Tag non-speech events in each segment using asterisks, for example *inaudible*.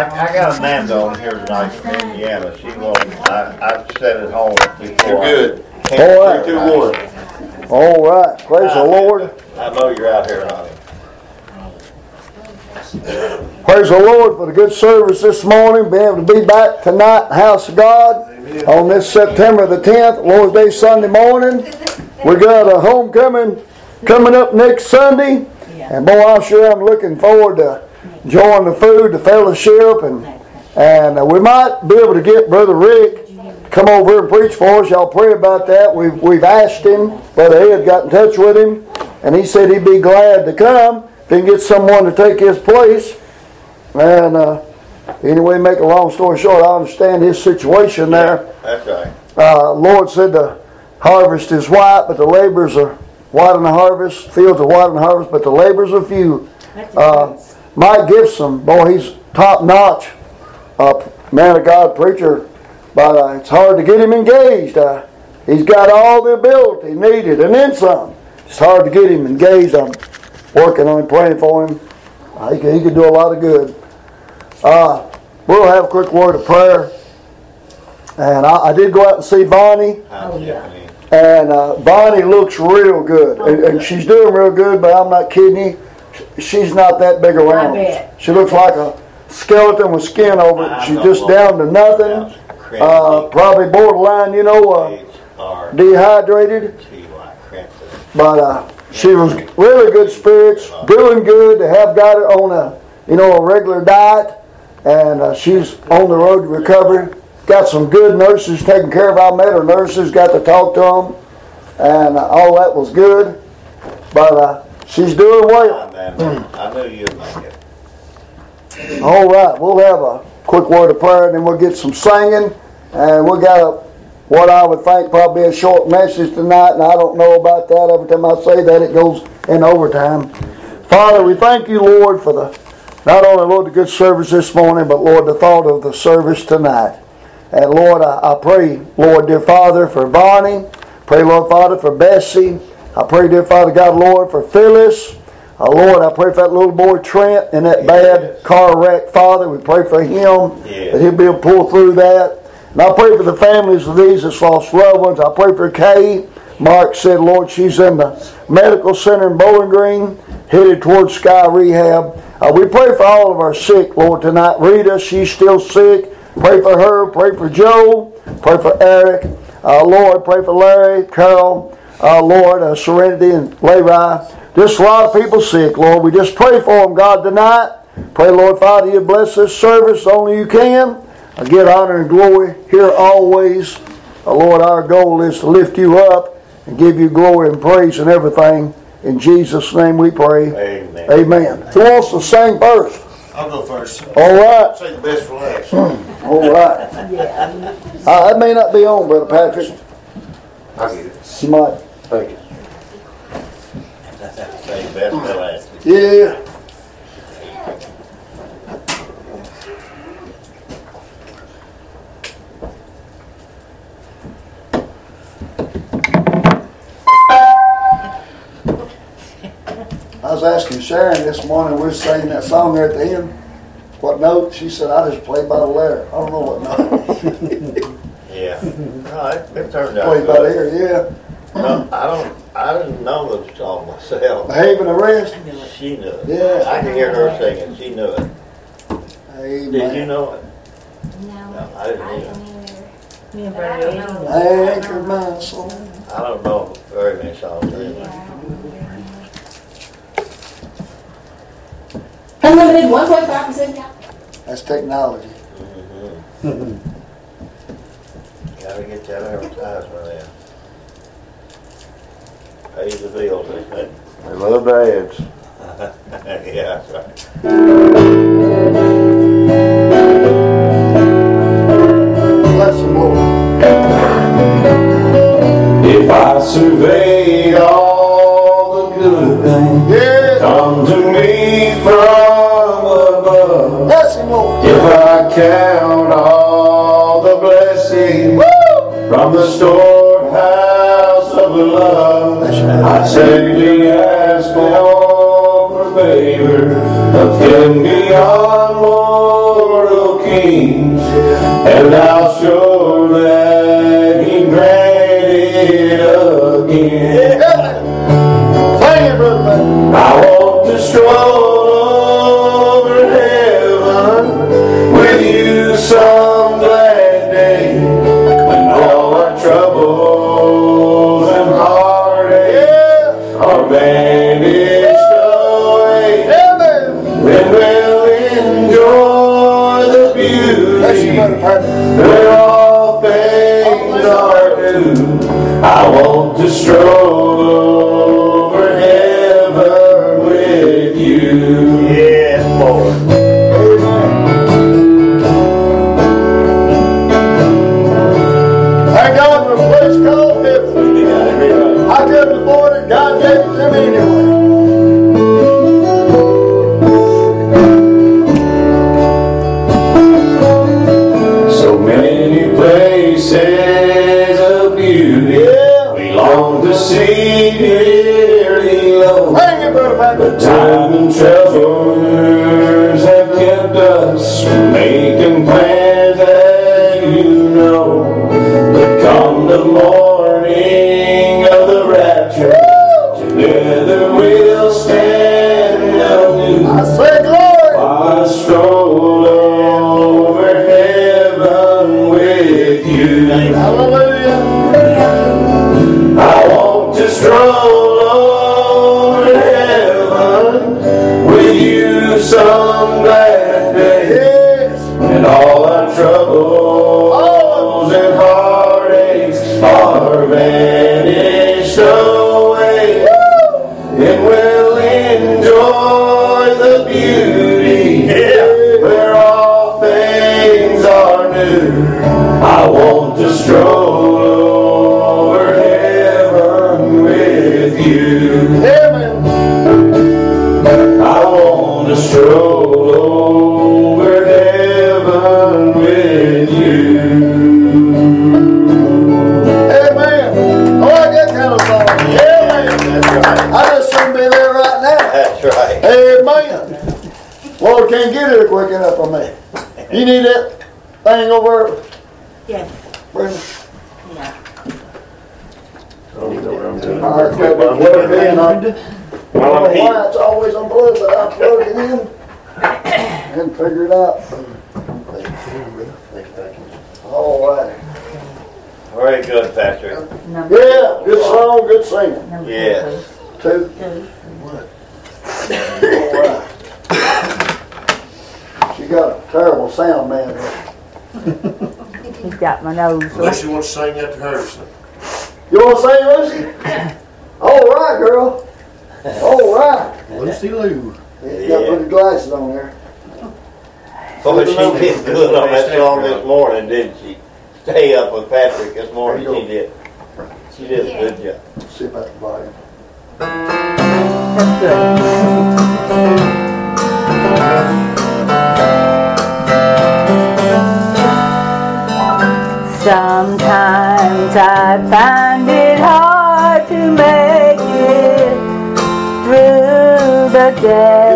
I, I got Amanda on here tonight from Indiana. She wanted, I, I've said it home before. You're good. Can't All right. Three, two, one. All right, praise the Lord. I know you're out here, honey. Praise the Lord for the good service this morning. Being able to be back tonight in the house of God on this September the 10th, Lord's Day Sunday morning. We got a homecoming coming up next Sunday. And boy, I'm sure I'm looking forward to enjoying the food, the fellowship, and and uh, we might be able to get Brother Rick to come over and preach for us. Y'all pray about that. We've, we've asked him. Brother Ed got in touch with him, and he said he'd be glad to come if he can get someone to take his place. And uh, anyway, make a long story short, I understand his situation there. That's right. Uh, Lord said the harvest is white, but the laborers are white in the harvest. Fields are white in the harvest, but the laborers are few. Uh, Mike Gibson, boy, he's top notch. Uh, man of God preacher, but uh, it's hard to get him engaged. Uh, he's got all the ability needed and then some. It's hard to get him engaged. I'm working on him, praying for him. Uh, he, could, he could do a lot of good. Uh, we'll have a quick word of prayer. And I, I did go out and see Bonnie. Oh, yeah. And uh, Bonnie looks real good, and, and she's doing real good. But I'm not kidding you. Sh- She's not that big around. bet. She looks like a skeleton with skin over it. She's just down to nothing. Uh, probably borderline, you know, uh, dehydrated. T Y Cranston. But uh, she was really good spirits, doing good. To have got her on a, you know, a regular diet, and uh, she's on the road to recovery. Got some good nurses taking care of. her. I met her nurses, got to talk to them, and uh, all that was good. But uh, she's doing well. I knew you'd make it. All right, we'll have a quick word of prayer, and then we'll get some singing, and we got a what I would think probably a short message tonight, and I don't know about that. Every time I say that, it goes in overtime. Father, we thank you, Lord, for the not only Lord the good service this morning, but Lord the thought of the service tonight. And Lord, I, I pray, Lord, dear Father, for Bonnie. Pray, Lord Father, for Bessie. I pray, dear Father God, Lord, for Phyllis. Uh, Lord, I pray for that little boy Trent in that bad car wreck, Father. We pray for him Yes. that he'll be able to pull through that. And I pray for the families of these that's lost loved ones. I pray for Kay. Mark said, Lord, she's in the medical center in Bowling Green, headed towards Sky Rehab. Uh, we pray for all of our sick, Lord, tonight. Rita, she's still sick. Pray for her. Pray for Joe. Pray for Eric. Uh, Lord, pray for Larry, Carol, uh, Lord, uh, Serenity, and Levi. Just a lot of people sick, Lord. We just pray for them, God, tonight. Pray, Lord Father, you bless this service only you can. I get honor and glory here always. Uh, Lord, our goal is to lift you up and give you glory and praise and everything. In Jesus' name we pray. Amen. Amen. Who wants to sing first? I'll go first. All right. Say the best for last. *clears throat* All right. Uh, that may not be on, Brother Patrick. I'll get it. You might. Thank you. Say best for last. Yeah. I was asking Sharon this morning, we were singing that song there at the end. What note? She said, I just played by the letter. I don't know what note. *laughs* Yeah. *laughs* No, it, it turned out played by the ear, No, I don't, I didn't know the song yeah. myself. Behaving the rest. She knew it. Yeah. I could hear her singing. She knew it. Amen. Did you know it? No, No, I didn't I either. don't either. Me and But I Brother don't Eddie. know. Anchor my soul. I don't know very many songs. Yeah, anyway. I don't know very much. Unlimited 1.5% That's technology. Mhm. *laughs* Gotta get that advertisement in. Pay the bills, isn't it? I love ads. Yeah, that's right. Bless the Lord. If I surveyed all the good things Yeah. come to me from above, Bless him, Lord. if I count all the blessings from the storehouse of love, I simply ask for favor of him beyond mortal kings, and I'll show that He granted again. Sing it. I want to Lord can't get here quick enough for me. You need that thing over, Yes. Brenda? Yeah. All right, got to plug it in. I don't know why it's always unplugged, but I plug it in and figure it out. All right. Very good, Patrick. Number Yeah, good song, good singing. Number Yes. Two. two. All right. She got a terrible sound man. He's got my nose. Unless you want to sing after her. so. You want to sing, Lucy? All right, girl. All right. Lucy Lou. You got to put your glasses on there. Boy, she did good on that song this morning, didn't she? Stay up with Patrick this morning, you she did. She did a good job. See about the volume. That's I find it hard to make it through the day.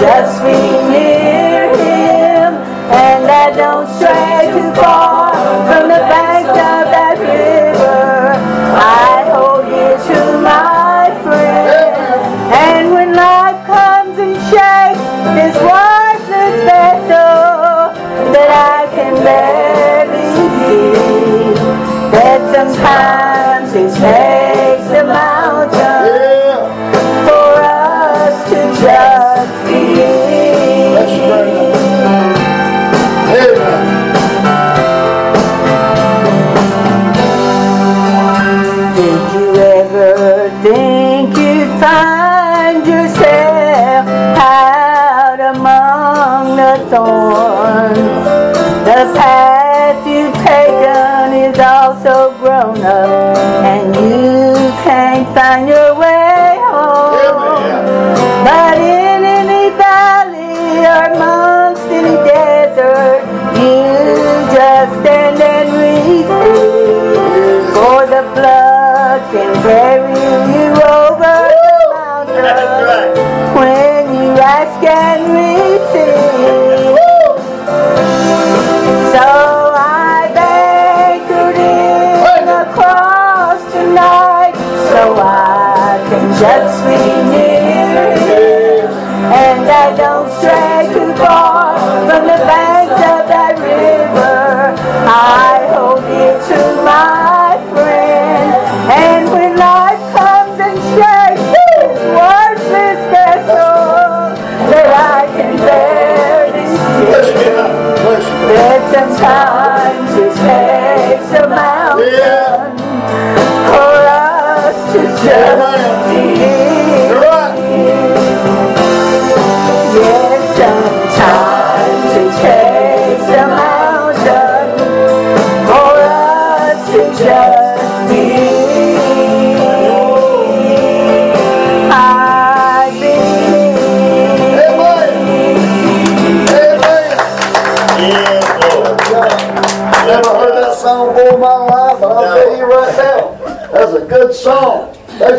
Just be near also grown up, and you can't find your way home. But in any valley or amongst Sometimes it takes a mountain for us to just believe.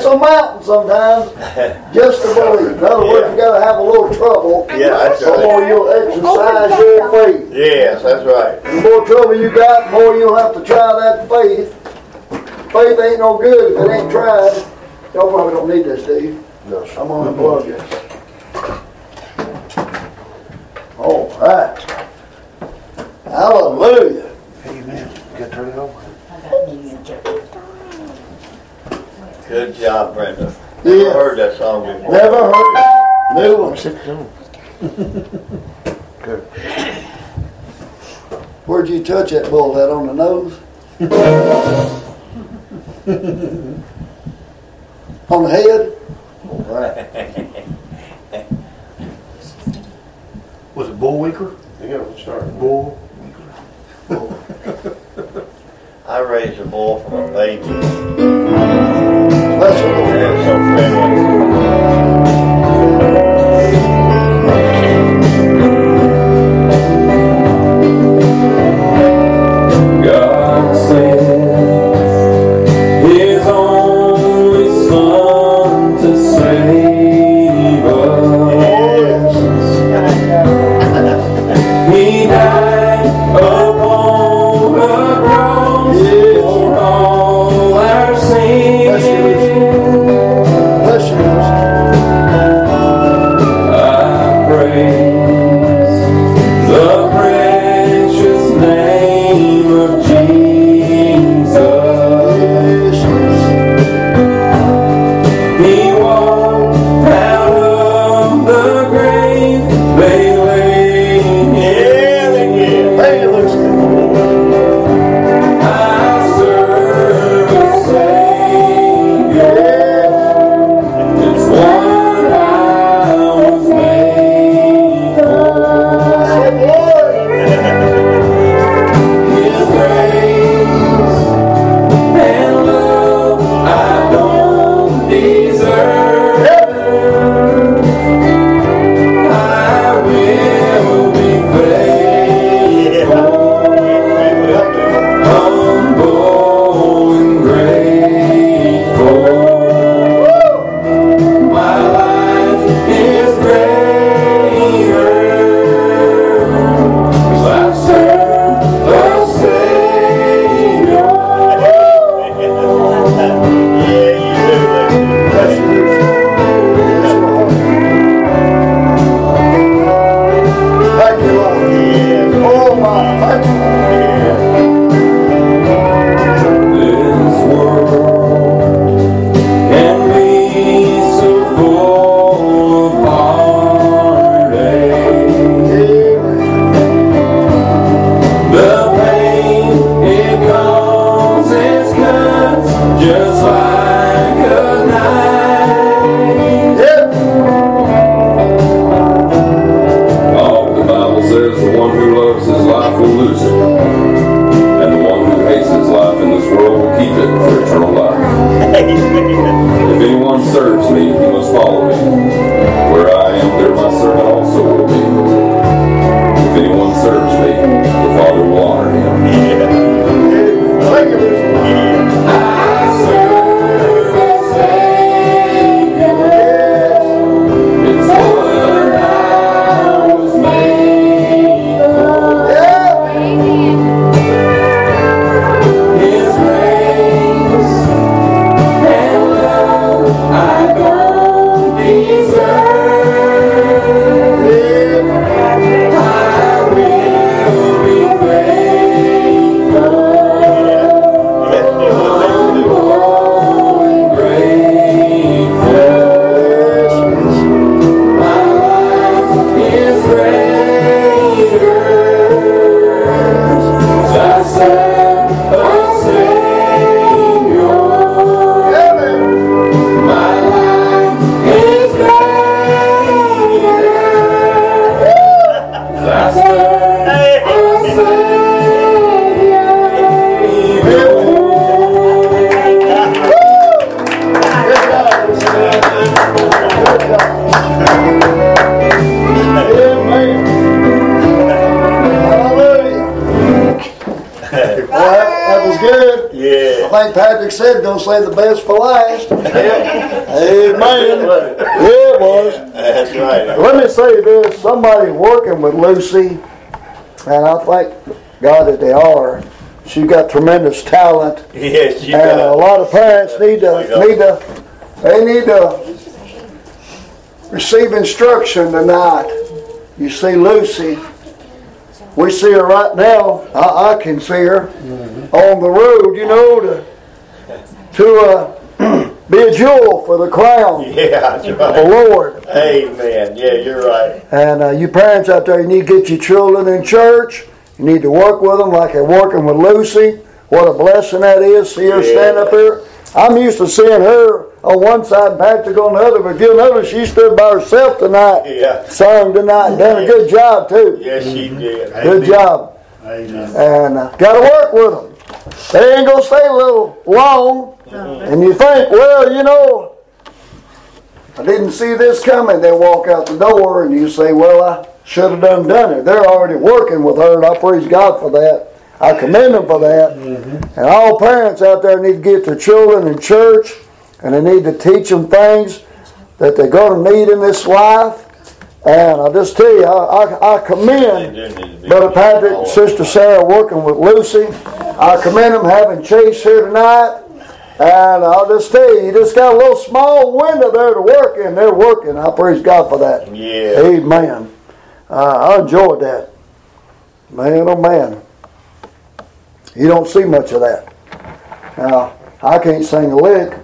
Takes a mountain sometimes *laughs* just to believe. In other words, you gotta have a little trouble Yeah, that's the more right. you'll exercise your faith. Yes, that's right. The more trouble you got, the more you'll have to try that faith. Faith ain't no good if it ain't tried. Y'all probably don't need this, do you? No, I'm gonna unplug it. All right. Hallelujah. Amen. You gotta turn it over. Good job, Brenda. Never Yeah. heard that song before. Never heard it. New one. Sit down. Good. Where'd you touch that bull head on the nose? *laughs* on the head? All right. *laughs* Was it Bullwinker? Yeah, let's start. Bull. I raised a bull from a baby. That's a little. They're so friendly. Lucy, and I thank God that they are. She's got tremendous talent, *laughs* Yes, you and a lot of parents need to, need to, they need to receive instruction tonight. You see Lucy, we see her right now, I, I can see her on the road, you know, to, to, uh, be a jewel for the crown *laughs* Yeah, that's of the. Lord. Amen. Yeah, you're right. And uh, you parents out there, you need to get your children in church. You need to work with them like they're working with Lucy. What a blessing that is. See her stand up here. I'm used to seeing her on one side and Patrick on the other, but if you'll notice she stood by herself tonight. Yeah. Sung tonight. Done a good job, too. Yes, she did. Good job. Amen. And uh, got to work with them. They ain't going to stay a little long. Uh-huh. And you think, well, you know, I didn't see this coming. They walk out the door and you say, well, I should have done done it. They're already working with her, and I praise God for that. I commend them for that. Mm-hmm. And all parents out there need to get their children in church, and they need to teach them things that they're going to need in this life. And I just tell you, I, I, I commend They do need to be- Brother Patrick and Sister Sarah working with Lucy. I commend them having Chase here tonight. And I'll just tell you, you just got a little small window there to work in. They're working. I praise God for that. Yeah. Amen. Uh, I enjoyed that. Man, oh man. You don't see much of that. Now, I can't sing a lick,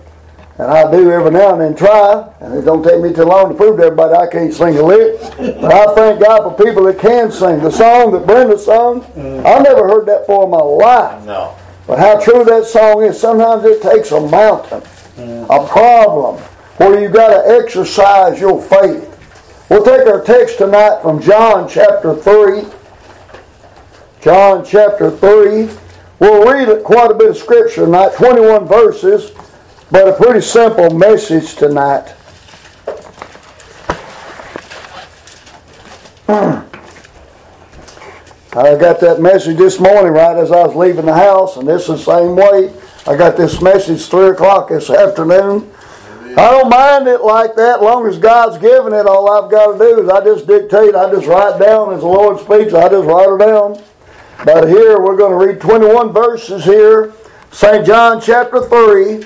and I do every now and then try, and it don't take me too long to prove to everybody I can't sing a lick. But I thank God for people that can sing. The song that Brenda sung, mm. I never heard that before in my life. No. But how true that song is, sometimes it takes a mountain, mm. a problem, where you got to exercise your faith. We'll take our text tonight from John chapter 3. John chapter 3. We'll read quite a bit of scripture tonight, 21 verses, but a pretty simple message tonight. *clears throat* I got that message this morning right as I was leaving the house, and this is the same way. I got this message 3 o'clock this afternoon. I don't mind it like that, long as God's given it. All I've got to do is I just dictate, I just write down as the Lord speaks, I just write it down. But here we're going to read 21 verses here. St. John chapter 3,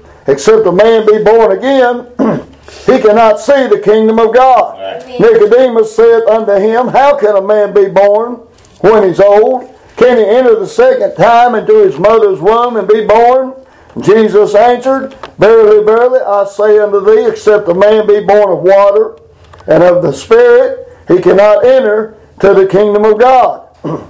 except a man be born again, *clears throat* he cannot see the kingdom of God. Nicodemus said unto him, How can a man be born when he's old? Can he enter the second time into his mother's womb and be born? Jesus answered, Verily, verily, I say unto thee, except a man be born of water and of the Spirit, he cannot enter to the kingdom of God. *clears throat* now,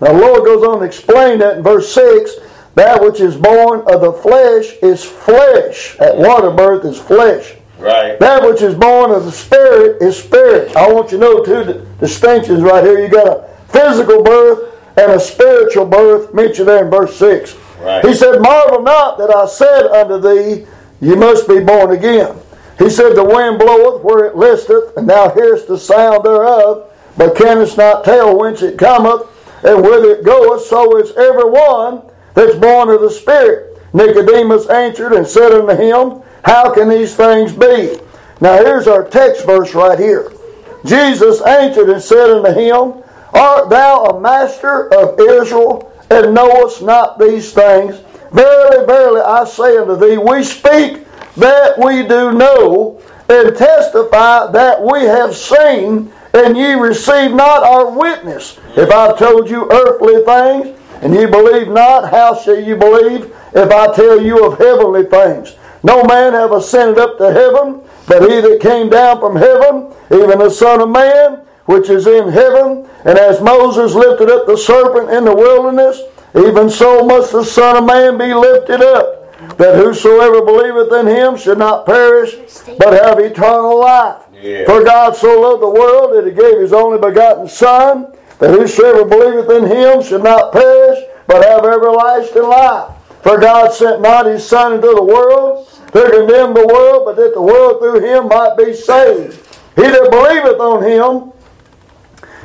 the Lord goes on to explain that in verse 6 that which is born of the flesh is flesh. At water birth is flesh. Right. That which is born of the Spirit is spirit. I want you to know two distinctions right here. You got a physical birth and a spiritual birth mentioned there in verse 6. Right. He said, Marvel not that I said unto thee, You must be born again. He said, The wind bloweth where it listeth, and thou hearest the sound thereof, but canst not tell whence it cometh, and whither it goeth. So is every one that's born of the Spirit. Nicodemus answered and said unto him, How can these things be? Now here's our text verse right here. Jesus answered and said unto him, Art thou a master of Israel, and knowest not these things? Verily, verily, I say unto thee, we speak that we do know, and testify that we have seen, and ye receive not our witness. If I have told you earthly things, and ye believe not, how shall you believe if I tell you of heavenly things? No man have ascended up to heaven, but he that came down from heaven, even the Son of Man, which is in heaven. And as Moses lifted up the serpent in the wilderness, even so must the Son of Man be lifted up, that whosoever believeth in him should not perish, but have eternal life. Yeah. For God so loved the world that he gave his only begotten Son, that whosoever believeth in him should not perish, but have everlasting life. For God sent not his Son into the world to condemn the world, but that the world through him might be saved. He that believeth on him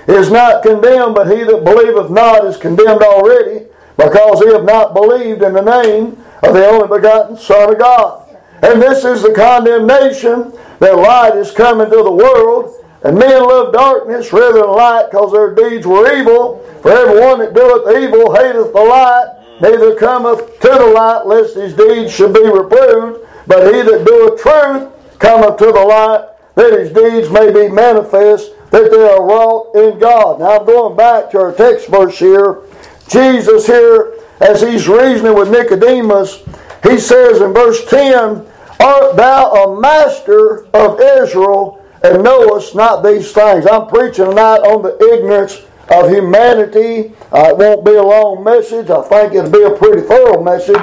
is not condemned, but he that believeth not is condemned already, because he have not believed in the name of the only begotten Son of God. And this is the condemnation that light is come into the world, and men love darkness rather than light, because their deeds were evil. For everyone that doeth evil hateth the light, neither cometh to the light, lest his deeds should be reproved. But he that doeth truth cometh to the light, that his deeds may be manifest, that they are wrought in God. Now I'm going back to our text verse here. Jesus here, as he's reasoning with Nicodemus, he says in verse 10, Art thou a master of Israel and knowest not these things? I'm preaching tonight on the ignorance of humanity. Uh, it won't be a long message. I think it'll be a pretty thorough message.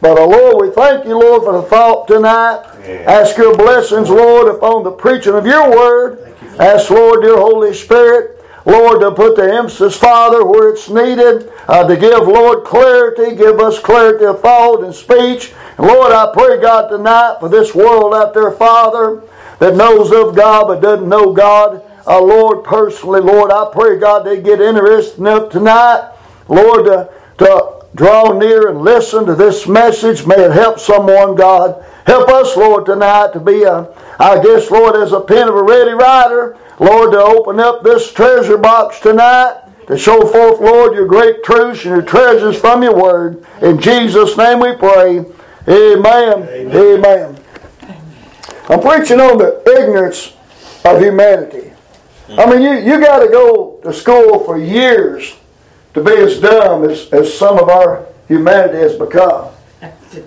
But uh, Lord, we thank you, Lord, for the thought tonight. Ask your blessings, Lord, upon the preaching of your word. Ask, Lord, your Holy Spirit, Lord, to put the emphasis, Father, where it's needed, uh, to give, Lord, clarity, give us clarity of thought and speech. And Lord, I pray, God, tonight for this world out there, Father, that knows of God but doesn't know God. Uh, Lord, personally, Lord, I pray, God, they get interested enough tonight, Lord, to, to draw near and listen to this message. May it help someone, God. Help us, Lord, tonight to be a, I guess, Lord, as a pen of a ready writer, Lord, to open up this treasure box tonight to show forth, Lord, your great truths and your treasures from your word. In Jesus' name we pray. Amen. Amen. I'm preaching on the ignorance of humanity. I mean, you, you got to go to school for years to be as dumb as, as some of our humanity has become.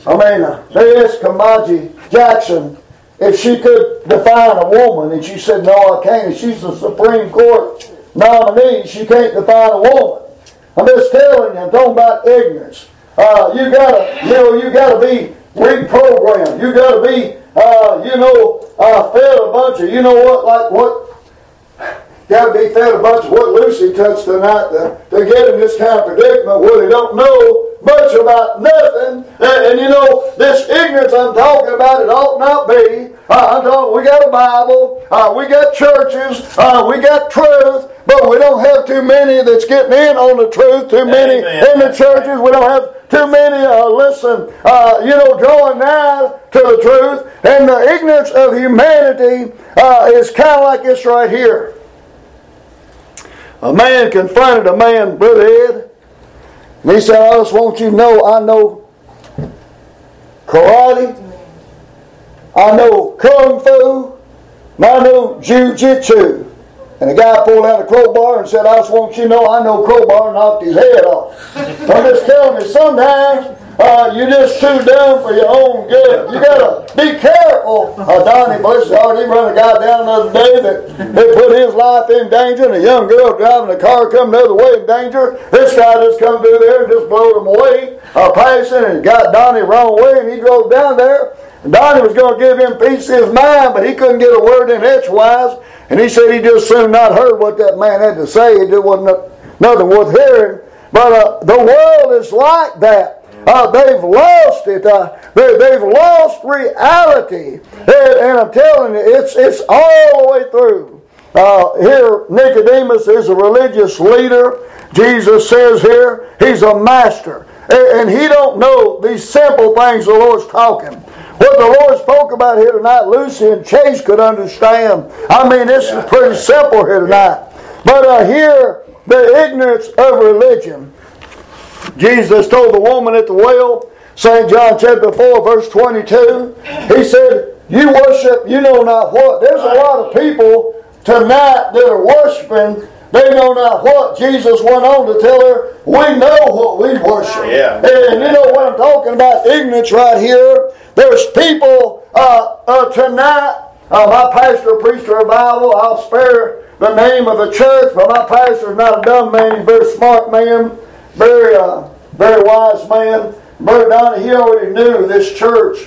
I mean, uh, they asked Ketanji Jackson if she could define a woman, and she said, No, I can't. She's the Supreme Court nominee. She can't define a woman. I'm just telling you, I'm talking about ignorance. Uh, you gotta, you know, you gotta be reprogrammed. You gotta be, uh, you know, uh, fed a bunch of, you know what, like what got to be fed a bunch of what Lucy touched tonight to, to get in this kind of predicament where they don't know much about nothing. And, and you know, this ignorance I'm talking about, it ought not be. Uh, I'm talking, we got a Bible, uh, we got churches, uh, we got truth, but we don't have too many that's getting in on the truth, too many Amen. in the churches. We don't have too many, uh, listen, uh, you know, drawing nigh to the truth. And the ignorance of humanity uh, is kind of like this right here. A man confronted a man, Brother Ed, and he said, I just want you to know I know karate, I know kung fu, I know jiu-jitsu. And the guy pulled out a crowbar and said, I just want you to know I know crowbar knocked his head off. *laughs* I'm just telling you, sometimes uh, you're just too dumb for your own good. You got to be careful uh, Donnie, heart, he run a guy down the other day that they put his life in danger, and a young girl driving a car come the other way in danger. This guy just come through there and just blowed him away, uh, passing, and got Donnie wrong way, and he drove down there. Donnie was going to give him peace of his mind, but he couldn't get a word in edgewise. And he said he just soon not heard what that man had to say. It wasn't nothing worth hearing. But uh, the world is like that. Uh, they've lost it. Uh, they, they've lost reality. And, and, I'm telling you, it's, it's all the way through. Uh, here, Nicodemus is a religious leader. Jesus says here, he's a master. And, and he don't know these simple things the Lord's talking. What the Lord spoke about here tonight, Lucy and Chase could understand. I mean, this is pretty simple here tonight. But uh, here, the ignorance of religion. Jesus told the woman at the well, St. John chapter 4, verse 22, He said, You worship, you know not what. There's a lot of people tonight that are worshiping they know not what. Jesus went on to tell her, We know what we worship. Yeah. And you know what I'm talking about? Ignorance right here. There's people uh, uh, tonight. Uh, my pastor preached a revival. I'll spare the name of the church, but my pastor is not a dumb man. He's a very smart man, very, uh, very wise man. Brother Donnie, he already knew this church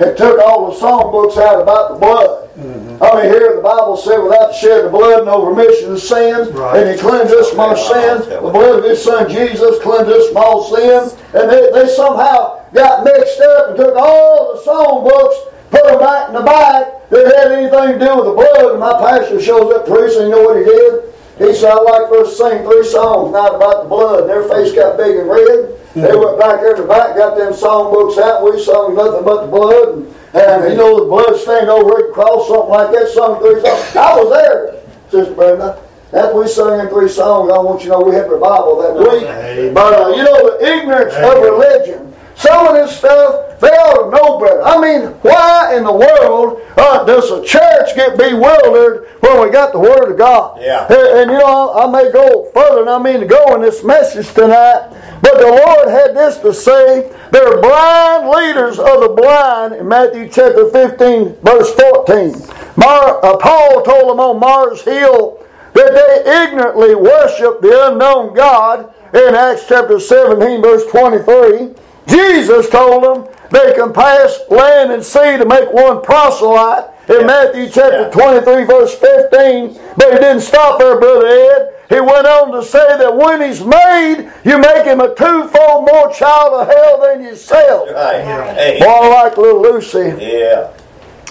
had took all the song books out about the blood. Mm-hmm. I mean, here the Bible said, without the shed of blood, no remission of sins. Right. And He cleansed us from our sins. The blood of His Son Jesus cleansed us from all sins. And they, they somehow got mixed up and took all the song books, put them back in the back that had anything to do with the blood. And my pastor shows up preaching. You know what he did? He said, I'd like for us to sing three songs not about the blood. And their face got big and red. They went back there the back, got them song books out. We sung nothing but the blood. And, and you know the blood stained over it, cross something like that, sung three songs. I was there, Sister Brenda. After we sung in three songs, I want you to know we had revival that week. But uh, you know the ignorance of religion. Some of this stuff, they ought to know better. I mean, why in the world uh, does a church get bewildered when we got the Word of God? Yeah. And, and you know, I, I may go further than I mean to go in this message tonight, but the Lord had this to say. They're blind leaders of the blind in Matthew chapter 15, verse 14. Mar, uh, Paul told them on Mars Hill that they ignorantly worship the unknown God in Acts chapter 17, verse 23. Jesus told them they can pass land and sea to make one proselyte in yeah. Matthew chapter yeah. 23, verse 15. But he didn't stop there, Brother Ed. He went on to say that when he's made, you make him a twofold more child of hell than yourself. Right. Hey. Boy, like little Lucy. Yeah.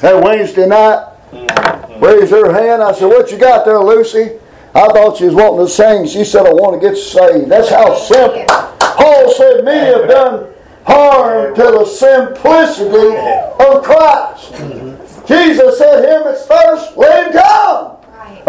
That Wednesday night, mm-hmm. raised her hand. I said, What you got there, Lucy? I thought she was wanting to sing. She said, I want to get saved. That's how simple. Paul said, Many have done harm to the simplicity of Christ. Mm-hmm. Jesus said, Him that's thirst, let him come.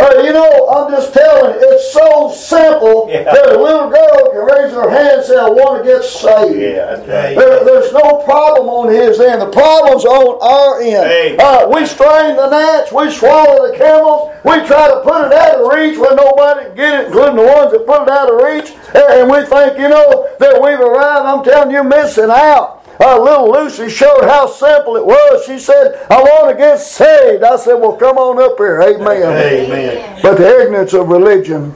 Uh, you know, I'm just telling you, it's so simple yeah. that a little girl can raise her hand and say, I want to get saved. Yeah, right. there, there's no problem on his end. The problem's on our end. Uh, we strain the gnats, we swallow the camels, we try to put it out of reach when nobody can get it, including the ones that put it out of reach, and we think, you know, that we've arrived. I'm telling you, missing out uh, little Lucy showed how simple it was. She said, I want to get saved. I said, Well, come on up here. Amen. Amen. But the ignorance of religion.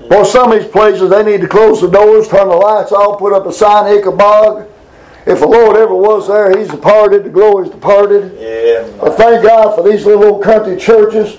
Well, some of these places, they need to close the doors, turn the lights off, put up a sign, Ichabod. If the Lord ever was there, He's departed, the glory's departed. Yeah. But thank God for these little old country churches.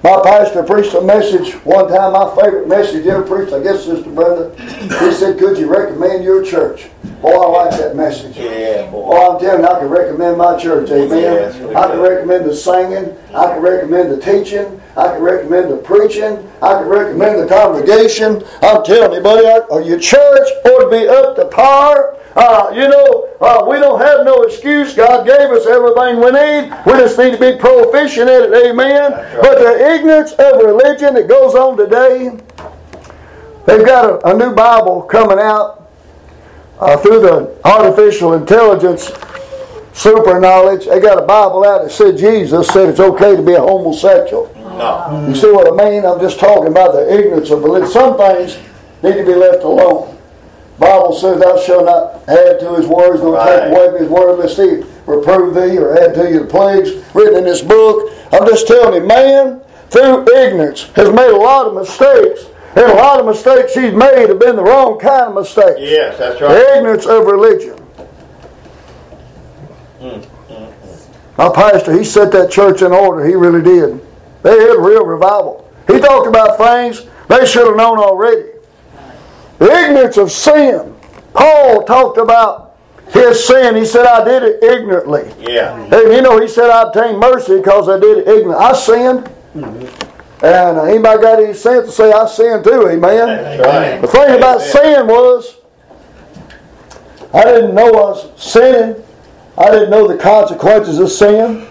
My pastor preached a message one time, my favorite message ever preached, I guess, Sister Brenda. He said, Could you recommend your church? Boy, I like that message. Yeah, boy. boy I'm telling you, I can recommend my church, amen. Yes, I can recommend the singing, I can recommend the teaching, I can recommend the preaching, I can recommend the congregation. I'm telling you, buddy, your church ought to be up to par. Uh, you know, uh, we don't have no excuse. God gave us everything we need. We just need to be proficient at it. Amen. Right. But the ignorance of religion that goes on today, they've got a, a new Bible coming out uh, through the artificial intelligence super knowledge. They got a Bible out that said Jesus said it's okay to be a homosexual. No. You see what I mean? I'm just talking about the ignorance of religion. Some things need to be left alone. Bible says, Thou shalt not add to his words, nor Right. take away from his word, lest he reprove thee or add to you the plagues written in this book. I'm just telling you, man, through ignorance, has made a lot of mistakes. And a lot of mistakes he's made have been the wrong kind of mistakes. Yes, that's right. Ignorance of religion. Mm, mm, mm. My pastor, he set that church in order. He really did. They had a real revival. He talked about things they should have known already. The ignorance of sin. Paul talked about his sin. He said, I did it ignorantly. Yeah. And you know, he said, I obtained mercy because I did it ignorantly. I sinned. And uh, anybody got any sense to say I sinned too, amen? That's right. The thing about Amen. sin was, I didn't know I was sinning. I didn't know the consequences of sin.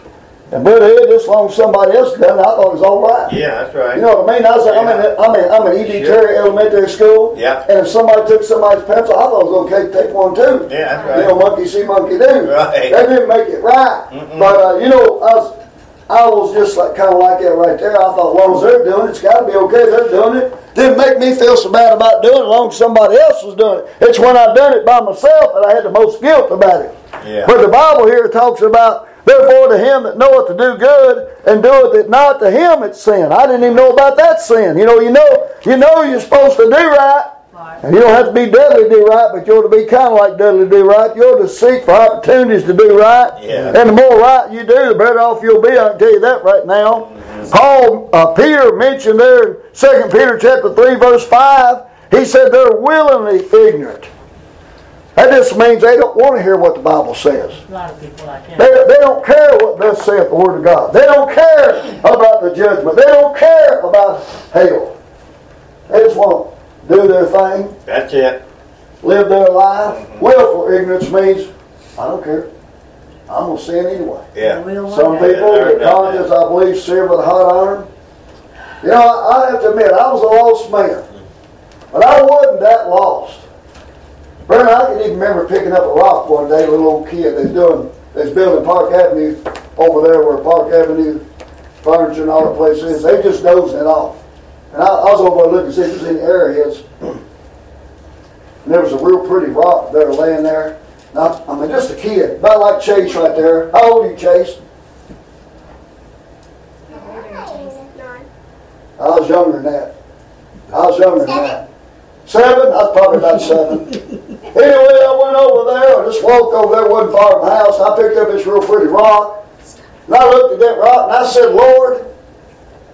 And brother Ed, just as long as somebody else done it, I thought it was all right. Yeah, that's right. You know what I mean? I was, I'm, in, I'm, in, I'm in E.D. Sure. Terry Elementary School. Yeah. And if somebody took somebody's pencil, I thought it was okay to take one too. Yeah, that's right. You know, monkey see, monkey do. Right. They didn't make it right. But, uh, you know, I was, I was just like kind of like that right there. I thought, as long as they're doing it, it's got to be okay. They're doing it. Didn't make me feel so bad about doing it as long as somebody else was doing it. It's when I done it by myself that I had the most guilt about it. Yeah. But the Bible here talks about, therefore to him that knoweth to do good and doeth it not to him it's sin. I didn't even know about that sin. You know, you know, you know you're supposed to do right. And you don't have to be Dudley to do right, but you ought to be kind of like Dudley to do right. You ought to seek for opportunities to do right. Yeah. And the more right you do, the better off you'll be. I can tell you that right now. Paul, uh, Peter mentioned there in 2 Peter chapter 3, verse 5, he said they're willingly ignorant. That just means they don't want to hear what the Bible says. A lot of people like that. They, they don't care what thus saith the Word of God. They don't care about the judgment. They don't care about hell. They just want to do their thing, That's it. live their life. Mm-hmm. Willful ignorance means, I don't care. I'm going to sin anyway. Yeah. Some one day. people, their conscience, I believe, seared with a hot iron. You know, I, I have to admit, I was a lost man. But I wasn't that lost. Brother, I can even remember picking up a rock one day, a little old kid. They was doing, they was building Park Avenue over there where Park Avenue furniture and all the places. They just dozing it off. And I, I was over there looking to see if there's any airheads. And there was a real pretty rock there laying there. I, I mean, just a kid, about like Chase right there. How old are you, Chase? I was younger than that. I was younger than that. Seven? I was probably about seven. Anyway, I went over there. I just walked over there, wasn't far from the house. I picked up this real pretty rock. And I looked at that rock and I said, Lord,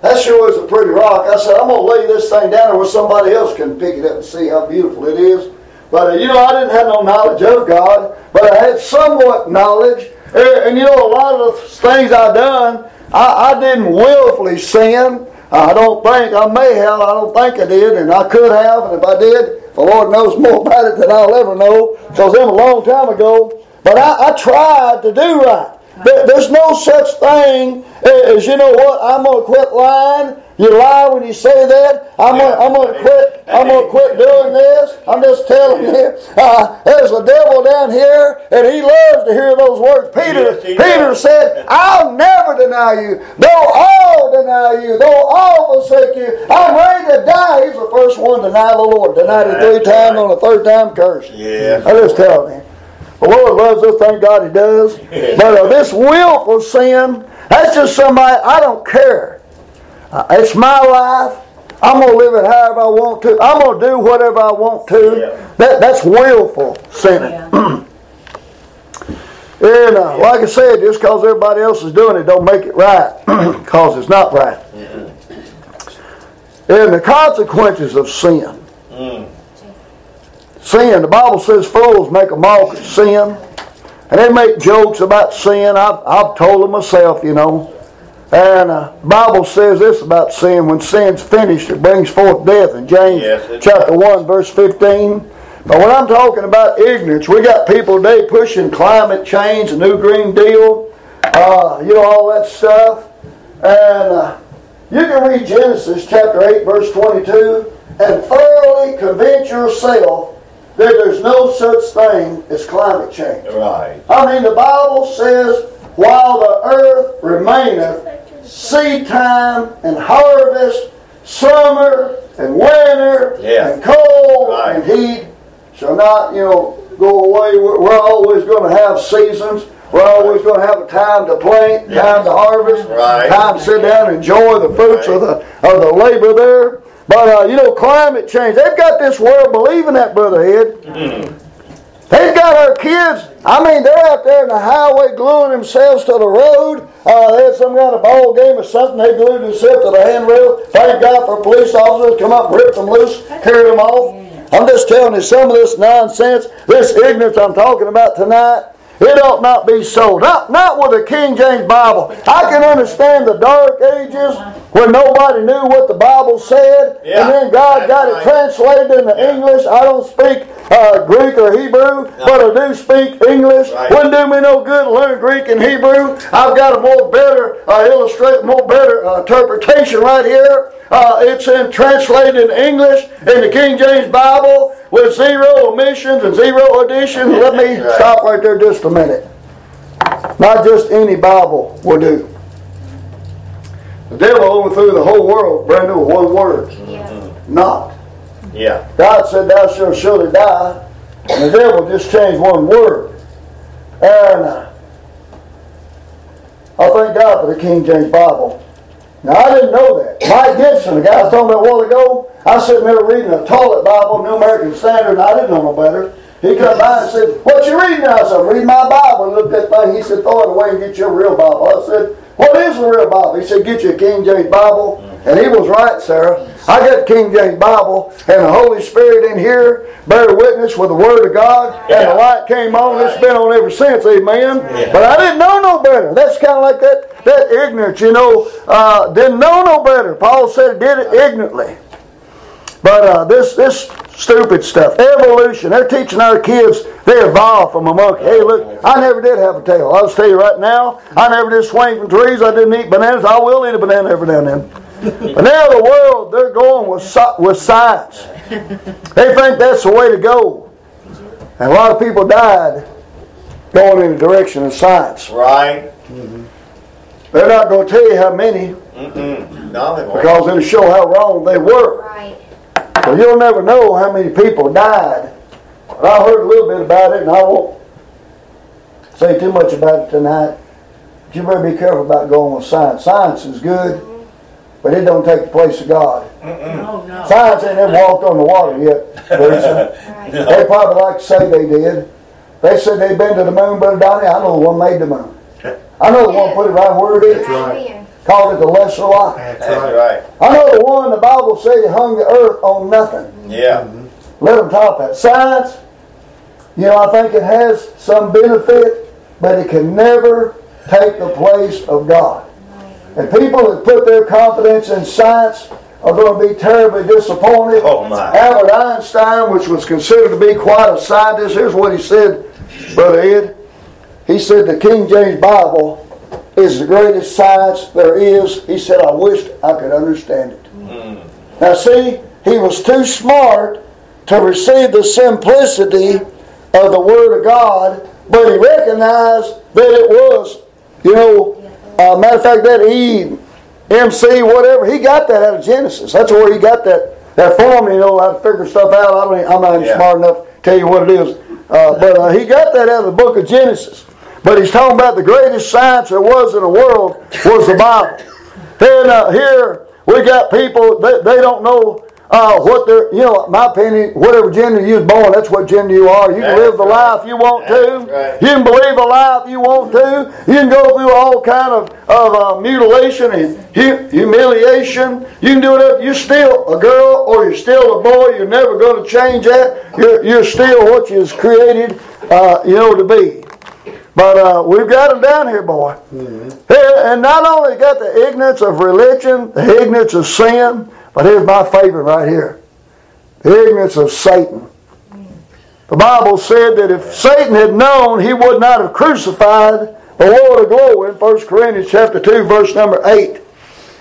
that sure is a pretty rock. I said, I'm going to lay this thing down there where somebody else can pick it up and see how beautiful it is. But, uh, you know, I didn't have no knowledge of God, but I had somewhat knowledge. And, and you know, a lot of the things I done, I, I didn't willfully sin. I don't think I may have. I don't think I did, and I could have. And if I did, the Lord knows more about it than I'll ever know, because was a long time ago. But I, I tried to do right. There- There's no such thing as you know what. I'm gonna quit lying. You lie when you say that. I'm gonna, I'm gonna quit. I'm gonna quit doing this. I'm just telling you. Uh, there's a devil down here, and he loves to hear those words. Peter, Yes, Peter does. said, "I'll never deny you, though all deny you, though all forsake you. I'm ready to die." He's the first one to deny the Lord. Denied it three times on the third time, curse. Yeah. I just tell him. The Lord loves us, thank God He does. *laughs* But uh, this willful sin, that's just somebody, I don't care. Uh, it's my life. I'm going to live it however I want to. I'm going to do whatever I want to. Yeah. That, that's willful sinning. Yeah. *clears throat* And uh, like I said, just because everybody else is doing it, don't make it right, *clears throat* because it's not right. And the consequences of sin. Sin, the Bible says fools make a mock of sin. And they make jokes about sin. I've, I've told them myself, you know. And uh, the Bible says this about sin. When sin's finished, it brings forth death. In James Yes, chapter does. 1, verse 15. But when I'm talking about ignorance, we got people today pushing climate change, the new Green Deal, uh, you know, all that stuff. And uh, you can read Genesis chapter 8, verse 22, and thoroughly convince yourself that there's no such thing as climate change. Right. I mean, the Bible says, while the earth remaineth, seed time and harvest, summer and winter Yeah. and cold Right. and heat, shall not, you know, go away. We're, always going to have seasons. We're always going to have a time to plant, time to harvest, Right. time to sit down and enjoy the fruits of the of the labor there. But uh, you know, climate change. They've got this world believing that, brother Ed. They've got our kids. I mean, they're out there in the highway gluing themselves to the road. Uh, they had some kind of ball game or something. They glued themselves to the handrail. Thank God for police officers come up, rip them loose, carry them off. I'm just telling you some of this nonsense, this ignorance I'm talking about tonight. It ought not be so. Not, not with the King James Bible. I can understand the dark ages when nobody knew what the Bible said, Yeah, and then God got it translated into English. I don't speak uh, Greek or Hebrew, but I do speak English. Right. Wouldn't do me no good to learn Greek and Hebrew. I've got a more better uh, illustrate, more better uh, interpretation right here. Uh, it's in translated in English in the King James Bible with zero omissions and zero additions. Let me *laughs* Right. stop right there just a minute. Not just any Bible will do. The devil overthrew the whole world, brand new, with one word. Not. Yeah. God said, Thou shalt surely die. And the devil just changed one word. And uh, I thank God for the King James Bible. Now, I didn't know that. Mike Gibson, the guy I was talking about a while ago, I was sitting there reading a toilet Bible, New American Standard, and I didn't know no better. He come by and said, What you reading now? I said, I'm reading my Bible. And looked at that thing. He said, Throw it away and get your real Bible. I said, What is the real Bible? He said, Get you a King James Bible. And he was right, Sarah. I got King James Bible, and the Holy Spirit in here bear witness with the Word of God, and the light came on. It's been on ever since, amen. But I didn't know no better. That's kind of like that, that ignorance, you know. Uh, didn't know no better. Paul said, did it ignorantly. But uh, this this stupid stuff, evolution. They're teaching our kids they evolved from a monkey. Hey, look, I never did have a tail. I'll just tell you right now, I never did swing from trees. I didn't eat bananas. I will eat a banana every now and then. But now the world, they're going with with science. They think that's the way to go. And a lot of people died going in the direction of science. Right. They're not going to tell you how many Mm-mm. No, they won't. because it'll show how wrong they were. Right. So you'll never know how many people died. But I heard a little bit about it, and I won't say too much about it tonight. But you better be careful about going with science. Science is good, but it don't take the place of God. Oh, no. Science ain't ever walked on the water yet. Teresa. Right. They probably like to say they did. They said they've been to the moon, but Donnie, I know the one made the moon. I know the one put it right where it is. Amen. Called it the lesser light. That's That's right. right. I know the one the Bible said hung the earth on nothing. Yeah. Mm-hmm. Let them talk that. Science, you know, I think it has some benefit, but it can never take the place of God. And people that put their confidence in science are going to be terribly disappointed. Oh, my. Albert Einstein, which was considered to be quite a scientist, here's what he said, Brother Ed. He said the King James Bible is the greatest science there is. He said, I wished I could understand it. Now, see, he was too smart to receive the simplicity of the Word of God, but he recognized that it was, you know, uh, matter of fact, that E, MC, whatever, he got that out of Genesis. That's where he got that, that formula, you know, how to figure stuff out. I don't, I'm not even Yeah. smart enough to tell you what it is. Uh, but uh, he got that out of the book of Genesis. But he's talking about the greatest science there was in the world was the Bible. Then uh, here we got people they, they don't know uh, what they're you know my opinion whatever gender you was born that's what gender you are. You can That's live the right. life you want to. Right. You can believe a life you want to. You can go through all kind of of uh, mutilation and hu- humiliation. You can do it up. You're still a girl or you're still a boy. You're never going to change that. You're, you're still what you was created uh, you know to be. But uh, we've got them down here, boy. And- And not only got the ignorance of religion, the ignorance of sin, but here's my favorite right here the ignorance of Satan. The Bible said that if Satan had known, he would not have crucified the Lord of glory in 1 Corinthians chapter 2, verse number 8.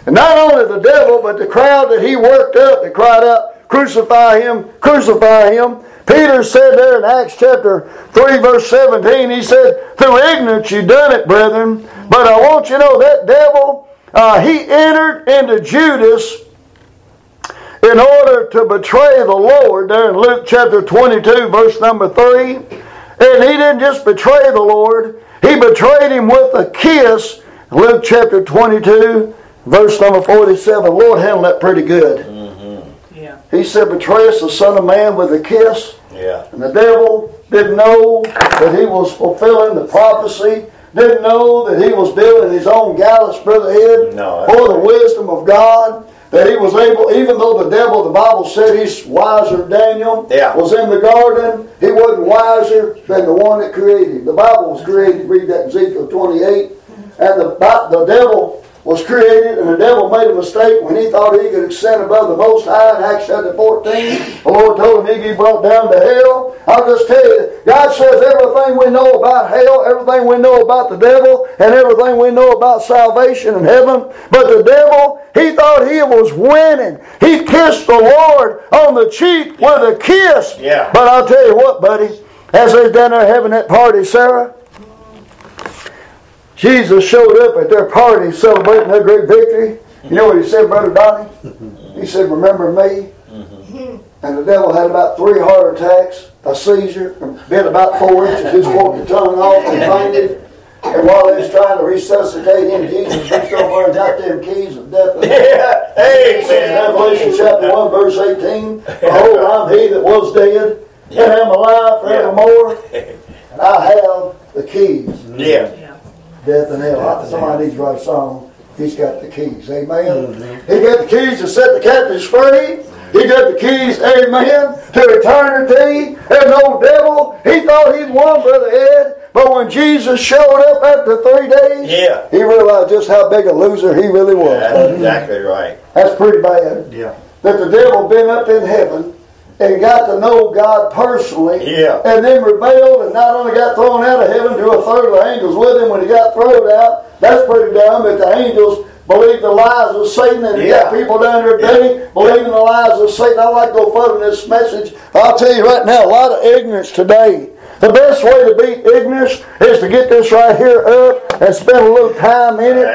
And not only the devil, but the crowd that he worked up that cried out, Crucify him, crucify him. Peter said there in Acts chapter 3, verse 17, he said, Through ignorance you done it, brethren. But I want you to know that devil, uh, he entered into Judas in order to betray the Lord there in Luke chapter 22, verse number 3. And he didn't just betray the Lord, he betrayed him with a kiss. Luke chapter 22, verse number 47. Lord handled that pretty good. He said, Betray us, the Son of Man, with a kiss. Yeah. And the devil didn't know that he was fulfilling the prophecy, didn't know that he was building his own gallows, brotherhood No, for the wisdom of God. That he was able, even though the devil, the Bible said he's wiser than Daniel, Yeah. was in the garden, he wasn't wiser than the one that created him. The Bible was created, read that in Ezekiel 28, and the, the devil was created, and the devil made a mistake when he thought he could ascend above the Most High in Acts chapter 14. The Lord told him he'd be brought down to hell. I'll just tell you, God says everything we know about hell, everything we know about the devil, and everything we know about salvation and heaven. But the devil, he thought he was winning. He kissed the Lord on the cheek with a kiss. Yeah. But I'll tell you what, buddy, as they was down there having that party, Sarah, Jesus showed up at their party celebrating their great victory. You know what he said, Brother Donnie? *laughs* He said, Remember me? Mm-hmm. And the devil had about three heart attacks, a seizure, bit about four inches, his forked tongue off, and fainted. And while they was trying to resuscitate him, Jesus reached over and got them keys of death and *laughs* Yeah. Amen. Revelation chapter 1, verse 18. Behold, I'm he that was dead, and am alive forevermore, *laughs* and I have the keys Yeah. Yeah. death and hell. Somebody needs to write a song. He's got the keys. Amen. He got the keys to set the captives free. He got the keys, amen, to eternity. And no devil, he thought he'd won, Brother Ed. But when Jesus showed up after three days, Yeah. he realized just how big a loser he really was. That's exactly right. That's pretty bad. Yeah. That the devil been up in heaven and got to know God personally. Yeah. And then rebelled and not only got thrown out of heaven to a third of the angels with him when he got thrown out. That's pretty dumb that the angels believe the lies of Satan and you got people down there today believing the lies of Satan. I like to go further in this message. I'll tell you right now, a lot of ignorance today. The best way to beat ignorance is to get this right here up and spend a little time in it.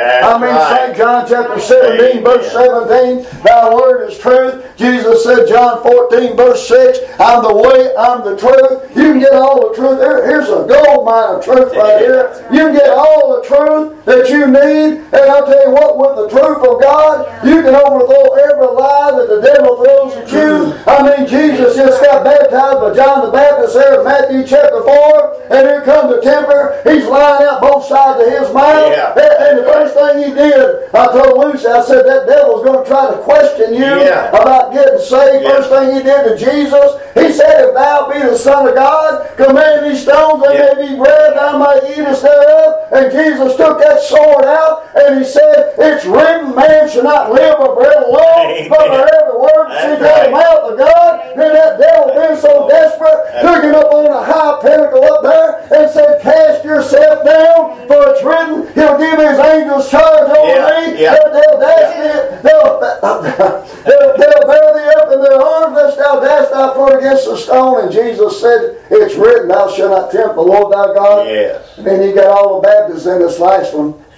That's I mean, right. St. John chapter 17, verse 17, thy word is truth. Jesus said, John 14, verse 6, I'm the way, I'm the truth. You can get all the truth. Here- here's a gold mine of truth right here. You can get all the truth that you need. And I'll tell you what, with the truth of God, you can overthrow every lie that the devil throws at you. I mean, Jesus just got baptized by John the Baptist there in Matthew chapter 4, and here comes the temper. He's lying out both sides of his mouth. Yeah. And, and the first thing he did, I told Lucy, I said, that devil's going to try to question you Yeah. about getting saved. Yeah. First thing he did to Jesus, he said, If thou be the Son of God, command these stones that Yeah. may be bread, thou might eat us thereof. And Jesus took that sword out and he said, It's written, man shall not live by bread alone, but by every word that That's proceeds out of the mouth of God. Then that devil being so desperate, took him up on a high pinnacle up there and said, Cast yourself down, for it's written, He'll give his angels charge over Yeah, me. yeah. They'll, they'll dash me, they'll, they'll, they'll bear thee up in their arms, lest thou dash thy foot against the stone. And Jesus said, It's written, Thou shalt not tempt the Lord thy God. Yes. And then he got all the Baptists in this last one. *laughs*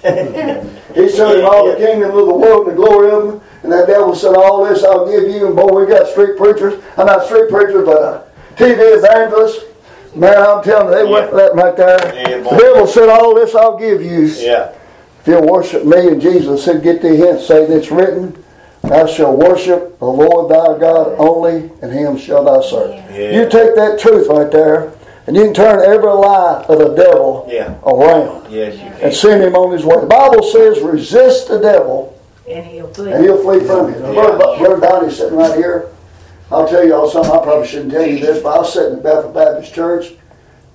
he showed him all the kingdom of the world and the glory of them. And that devil said, All this I'll give you. And boy, we got street preachers. I'm not street preachers, but uh, TV evangelists. Man, I'm telling you, they went for that right there. Yeah, the devil said, All this I'll give you. Yeah. If you'll worship me, and Jesus said, Get thee hence, Satan, it's written, Thou shalt worship the Lord thy God only, and him shall thou serve. Yeah. You take that truth right there, and you can turn every lie of the devil Yeah. around Yes, you and can. send him on his way. The Bible says, Resist the devil, And he'll flee. and he'll flee from you. Now, Yeah. Brother, Brother Donnie's sitting right here. I'll tell you all something, I probably shouldn't tell you this, but I was sitting in Bethel Baptist Church,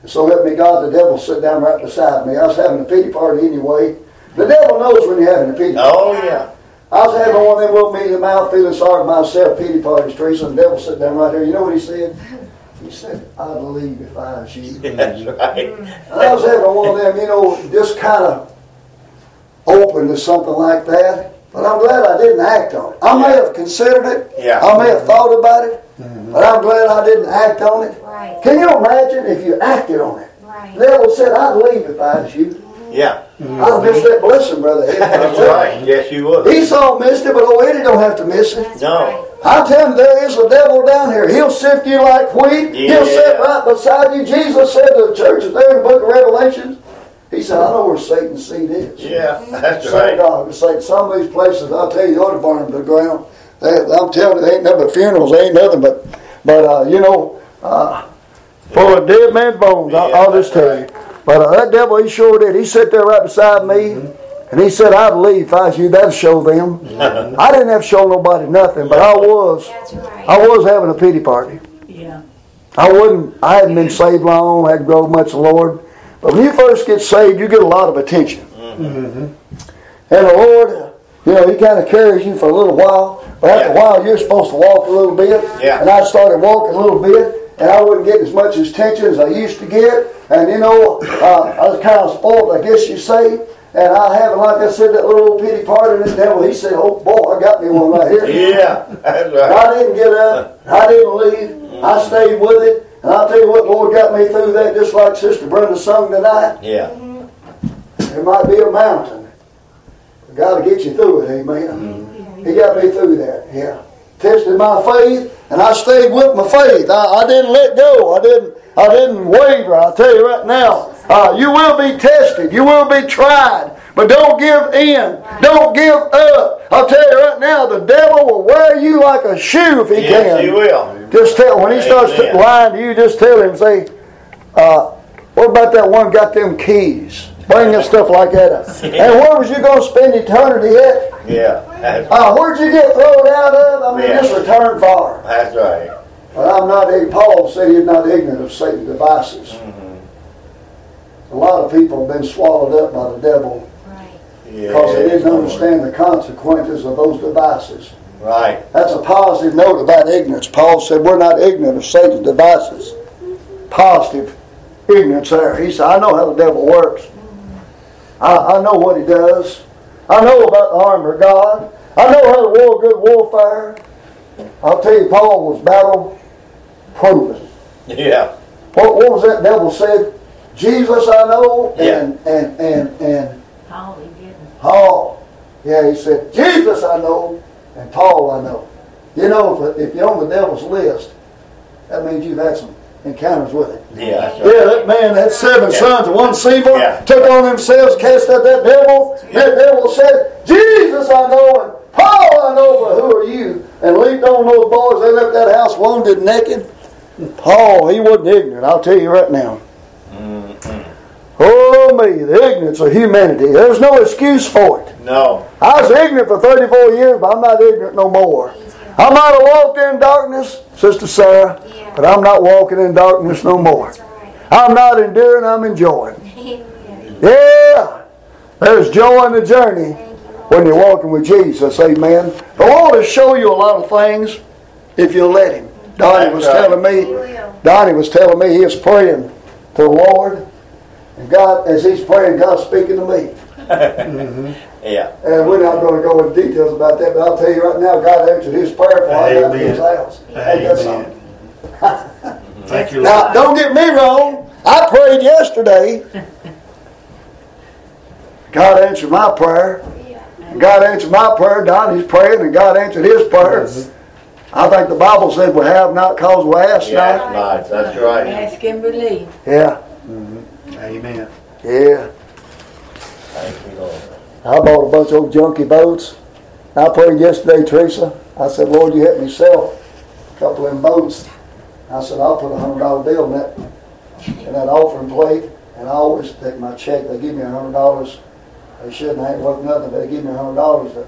and so help me God, the devil sat down right beside me. I was having a pity party anyway. The devil knows when you're having a pity party. Oh, yeah. I was having one of them little meeting in the mouth, feeling sorry for myself, pity parties, Teresa, and the devil sitting down right there. You know what he said? He said, I'd leave if I was you. *laughs* That's right. I was having one of them, you know, just kind of open to something like that. But I'm glad I didn't act on it. I may have considered it. Yeah. I may have mm-hmm. thought about it. Mm-hmm. But I'm glad I didn't act on it. Right, Can you imagine if you acted on it? right. The devil said, I'd leave if I was you. Yeah. I'd miss that blessing, brother. Ed. *laughs* That's right. Yes, you would. Esau missed it, but old Eddie don't have to miss it. No. I tell him there is a devil down here. He'll sift you like wheat. He'll sit right beside you. Jesus said to the churches there in the book of Revelation, He said, I know where Satan's seat is. Yeah, that's Son right. God, it's like some of these places, I'll tell you, you ought to burn them to the ground. They, I'm telling you, they ain't nothing but funerals. They ain't nothing but, but uh, you know, uh, full of dead man's bones. I, Yeah, I'll just that's tell you. But uh, that devil, he sure did. He sat there right beside me, and he said, I'd leave if I was you. That'd show them. *laughs* I didn't have to show nobody nothing, but I was, right. I was having a pity party. Yeah. I wasn't. I hadn't been saved long. Hadn't grown much in the Lord. But when you first get saved, you get a lot of attention. Mm-hmm. And the Lord, you know, He kind of carries you for a little while. But after a while, you're supposed to walk a little bit. Yeah. And I started walking a little bit, and I wouldn't get as much attention as I used to get. And you know, uh, I was kind of spoiled, I guess you say. And I haven't, like I said, that little pity party. And the devil, he said, "Oh boy, I got me one right here." Yeah, that's right. I didn't get up. I didn't leave. I stayed with it. And I'll tell you what, Lord got me through that just like Sister Brenda sung tonight. Yeah, There might be a mountain. God will get you through it, amen. He got me through that, yeah. Tested my faith, and I stayed with my faith. I, I didn't let go. I didn't I didn't waver. I'll tell you right now. Uh, you will be tested. You will be tried. But don't give in. Don't give up. I'll tell you right now, the devil will wear you like a shoe if he yes, can. he will. Just tell when he starts Amen. lying to you, just tell him, say, uh, "What about that one got them keys?" Bring that stuff like that up. *laughs* And where was you going to spend eternity at? Yeah, Uh, where'd you get thrown out of? I mean, Yeah. just return fire. that's right. But I'm not. Paul said he's not ignorant of Satan's devices. A lot of people have been swallowed up by the devil Right. Yeah, because they didn't understand the consequences of those devices. Right. That's a positive note about ignorance. Paul said we're not ignorant of Satan's devices. Positive ignorance there. He said, I know how the devil works. I, I know what he does. I know about the armor of God. I know how to war good warfare. I'll tell you, Paul was battle proven. Yeah. What, what was that devil said? Jesus I know Yeah. and and and and Paul, he didn't. Paul. Yeah, he said, Jesus I know, and Paul I know. You know, if, if you're on the devil's list, that means you've had some encounters with it. Yeah, right. Yeah, that man, that seven Yeah. sons of one Sceva, Yeah. took on themselves, cast out that devil. That devil said, Jesus I know, and Paul I know, but who are you? And leaped on those boys. They left that house wounded, naked. Paul, he wasn't ignorant, I'll tell you right now. Oh me, the ignorance of humanity. There's no excuse for it. No. I was ignorant for 34 years, but I'm not ignorant no more. I might have walked in darkness, Sister Sarah, Yeah. but I'm not walking in darkness no more. Right. I'm not enduring, I'm enjoying. *laughs* Amen. Yeah, there's joy in the journey you, when you're walking with Jesus. Amen. The Lord will show you a lot of things if you'll let Him. Donnie was telling me, will. Donnie was telling me he was praying to the Lord, and God, as he's praying, God's speaking to me. *laughs* *laughs* Mm-hmm. Yeah. And we're not going to go into details about that, but I'll tell you right now, God answered his prayer before I got to his house. Ain't that something? *laughs* Thank you, Now, don't get me wrong. I prayed yesterday. God answered my prayer. God answered my prayer. Donnie's praying, and God answered his prayer. Mm-hmm. I think the Bible said we have not cause we ask Yeah, not. that's right. That's right. Ask and believe. Yeah, mm-hmm. Amen. yeah. Thank you, Lord. I bought a bunch of old junky boats. I prayed yesterday, Teresa. I said, Lord, you help me sell a couple of them boats. I said, I'll put a hundred dollar bill in that in that offering plate, and I always take my check. They give me a hundred dollars. They shouldn't I ain't worth nothing, but they give me a hundred dollars to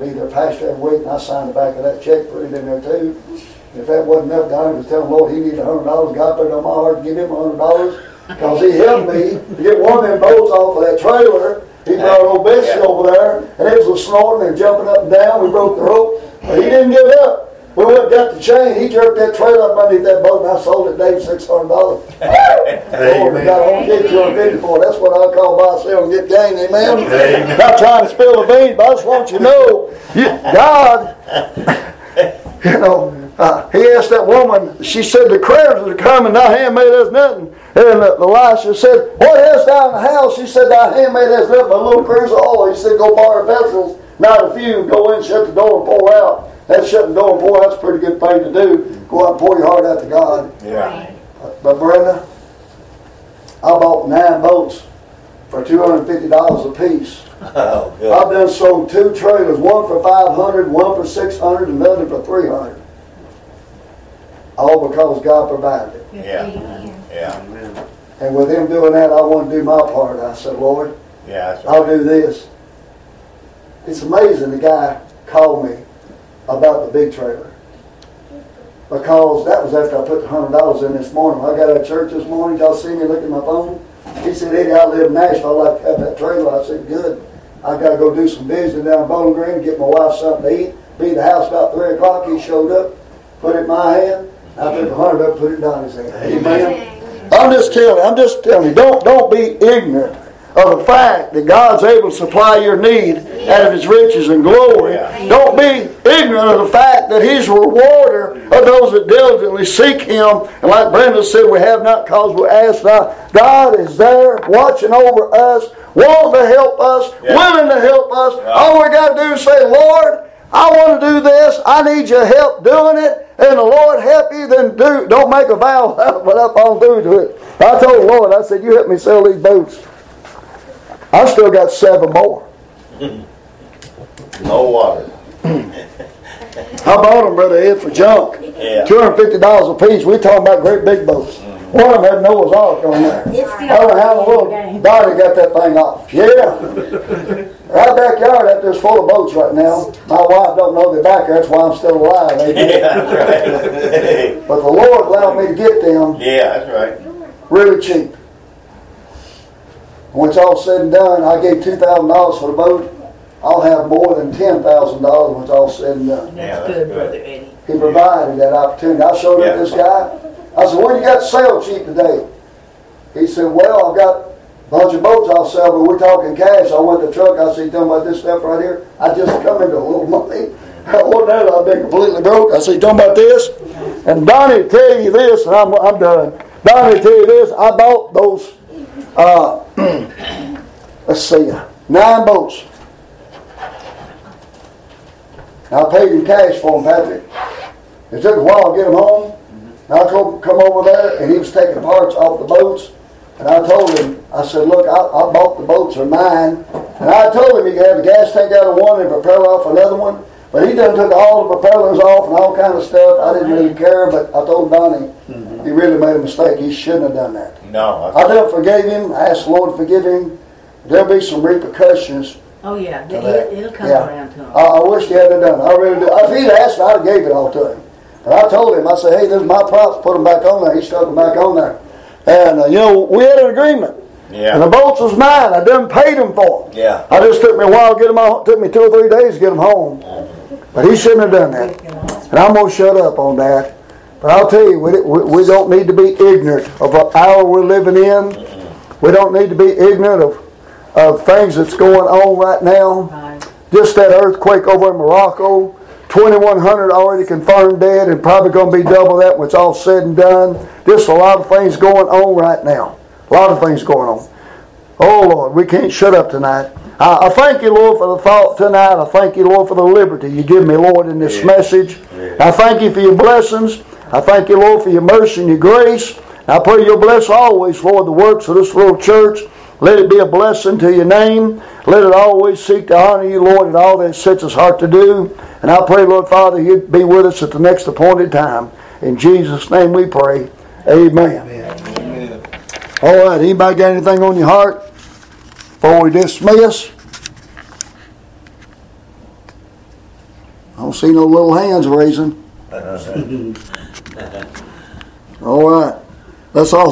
be their pastor every week, and I signed the back of that check, put it in there too. And if that wasn't enough, Donnie was telling Lord he needed a hundred dollars. God put it on my heart to give him a hundred dollars because he helped me to get one of them boats off of that trailer. He brought old Bessie Yeah. over there, and it was a snorting and jumping up and down. We broke the rope, but he didn't give up. We went got the chain. He jerked that trailer up underneath that boat, and I sold it Dave six hundred dollars. Lord, we got home get two hundred fifty for it. That's what I call buy, sell, and get gain. Amen. Amen. Not trying to spill the beans, but I just want you to know, God, you know, uh, he asked that woman. She said, "The creditors are coming. Thy handmaid has nothing." And Elisha said, "What hast thou in the house?" She said, "Thy handmaid has nothing but a little cruse of oil." He said, "Go borrow vessels, not a few. Go in, shut the door, and pour out." That's shutting the door. Boy, that's a pretty good thing to do. Go out and pour your heart out to God. Yeah. But Brenda, I bought nine boats for two hundred and fifty dollars a piece. *laughs* Oh, I've good. done sold two trailers, one for five hundred, one for six hundred, and another for three hundred. All because God provided it. Yeah. Yeah. Amen. And with him doing that, I want to do my part. I said, Lord, Yeah, that's I'll do this. It's amazing the guy called me about the big trailer. Because that was after I put the hundred dollars in this morning. I got out of church this morning, y'all see me look at my phone? He said, Eddie, I live in Nashville, I'd like to have that trailer. I said, good. I gotta go do some business down in Bowling Green, get my wife something to eat. Be at the house about three o'clock. He showed up, put it in my hand. I took the hundred up, put it down his hand. Amen. I'm just telling you, I'm just telling you, don't don't be ignorant of the fact that God's able to supply your need out of his riches and glory. Don't be ignorant of the fact that he's a rewarder of those that diligently seek him. And like Brenda said, we have not because we ask not. God is there watching over us, wanting to help us, willing to help us. All we got to do is say, Lord, I want to do this. I need your help doing it. And the Lord help you, then do. Don't make a vow *laughs* but up on through to it. I told the Lord, I said, you help me sell these boots. I still got seven more. No water. I bought them, Brother Ed, for junk. Yeah. $250 a piece. we talking about great big boats. One of them had Noah's Ark on there. It's I don't know how in the world Donnie got that thing off. Yeah. Our backyard out there's full of boats right now. My wife don't know they're back there. That's why I'm still alive. Yeah, that's right. But the Lord allowed me to get them yeah, that's right. really cheap. When it's all said and done, I gave two thousand dollars for the boat. I'll have more than ten thousand dollars when it's all said and done. Yeah, That's that's good, good. Brother Eddie. He provided that opportunity. I showed Yeah. it this guy. I said, "What you got sell cheap today?" He said, "Well, I've got a bunch of boats I'll sell, but we're talking cash." I went to the truck. I said, "You talking about this stuff right here? I just come into a little money. *laughs* Ordinarily, I've been completely broke." I said, "You talking about this?" And Donnie tell you this, and I'm, I'm done. Donnie tell you this. I bought those. Uh, *clears throat* let's see, nine boats. I paid in cash for them, Patrick. It took a while to get them home. And I told him come over there, and he was taking parts off the boats. And I told him, I said, look, I, I bought the boats, are mine. And I told him he could have a gas tank out of one and propeller off another one. But he done took all the propellers off and all kind of stuff. I didn't really care, but I told Donnie he mm-hmm. really made a mistake. He shouldn't have done that. No, I I done forgave him. I asked the Lord to forgive him. There'll be some repercussions Oh, yeah, it, that. it'll come Yeah. around to him. I, I wish he hadn't done it. I really do. If he'd asked, I'd have gave it all to him. But I told him, I said, hey, this is my props. Put them back on there. He stuck them back on there. And, uh, you know, we had an agreement. And the yeah, boats was mine. I done paid him for them. yeah. I just took me a while to get them home. took me two or three days to get them home. But he shouldn't have done that. And I'm going to shut up on that. But I'll tell you, we, we, we don't need to be ignorant of what hour we're living in. We don't need to be ignorant of, of things that's going on right now. Just that earthquake over in Morocco, 2,100 already confirmed dead, and probably going to be double that when it's all said and done. There's a lot of things going on right now. A lot of things going on. Oh Lord, we can't shut up tonight. I, I thank you, Lord, for the thought tonight. I thank you, Lord, for the liberty you give me, Lord, in this message. I thank you for your blessings. I thank you, Lord, for your mercy and your grace. I pray you'll bless always, Lord, the works of this little church. Let it be a blessing to your name. Let it always seek to honor you, Lord, in all that it sets its heart to do. And I pray, Lord Father, you'd be with us at the next appointed time. In Jesus' name we pray. Amen. All right, anybody got anything on your heart before we dismiss? I don't see no little hands raising. *laughs* All right, let's all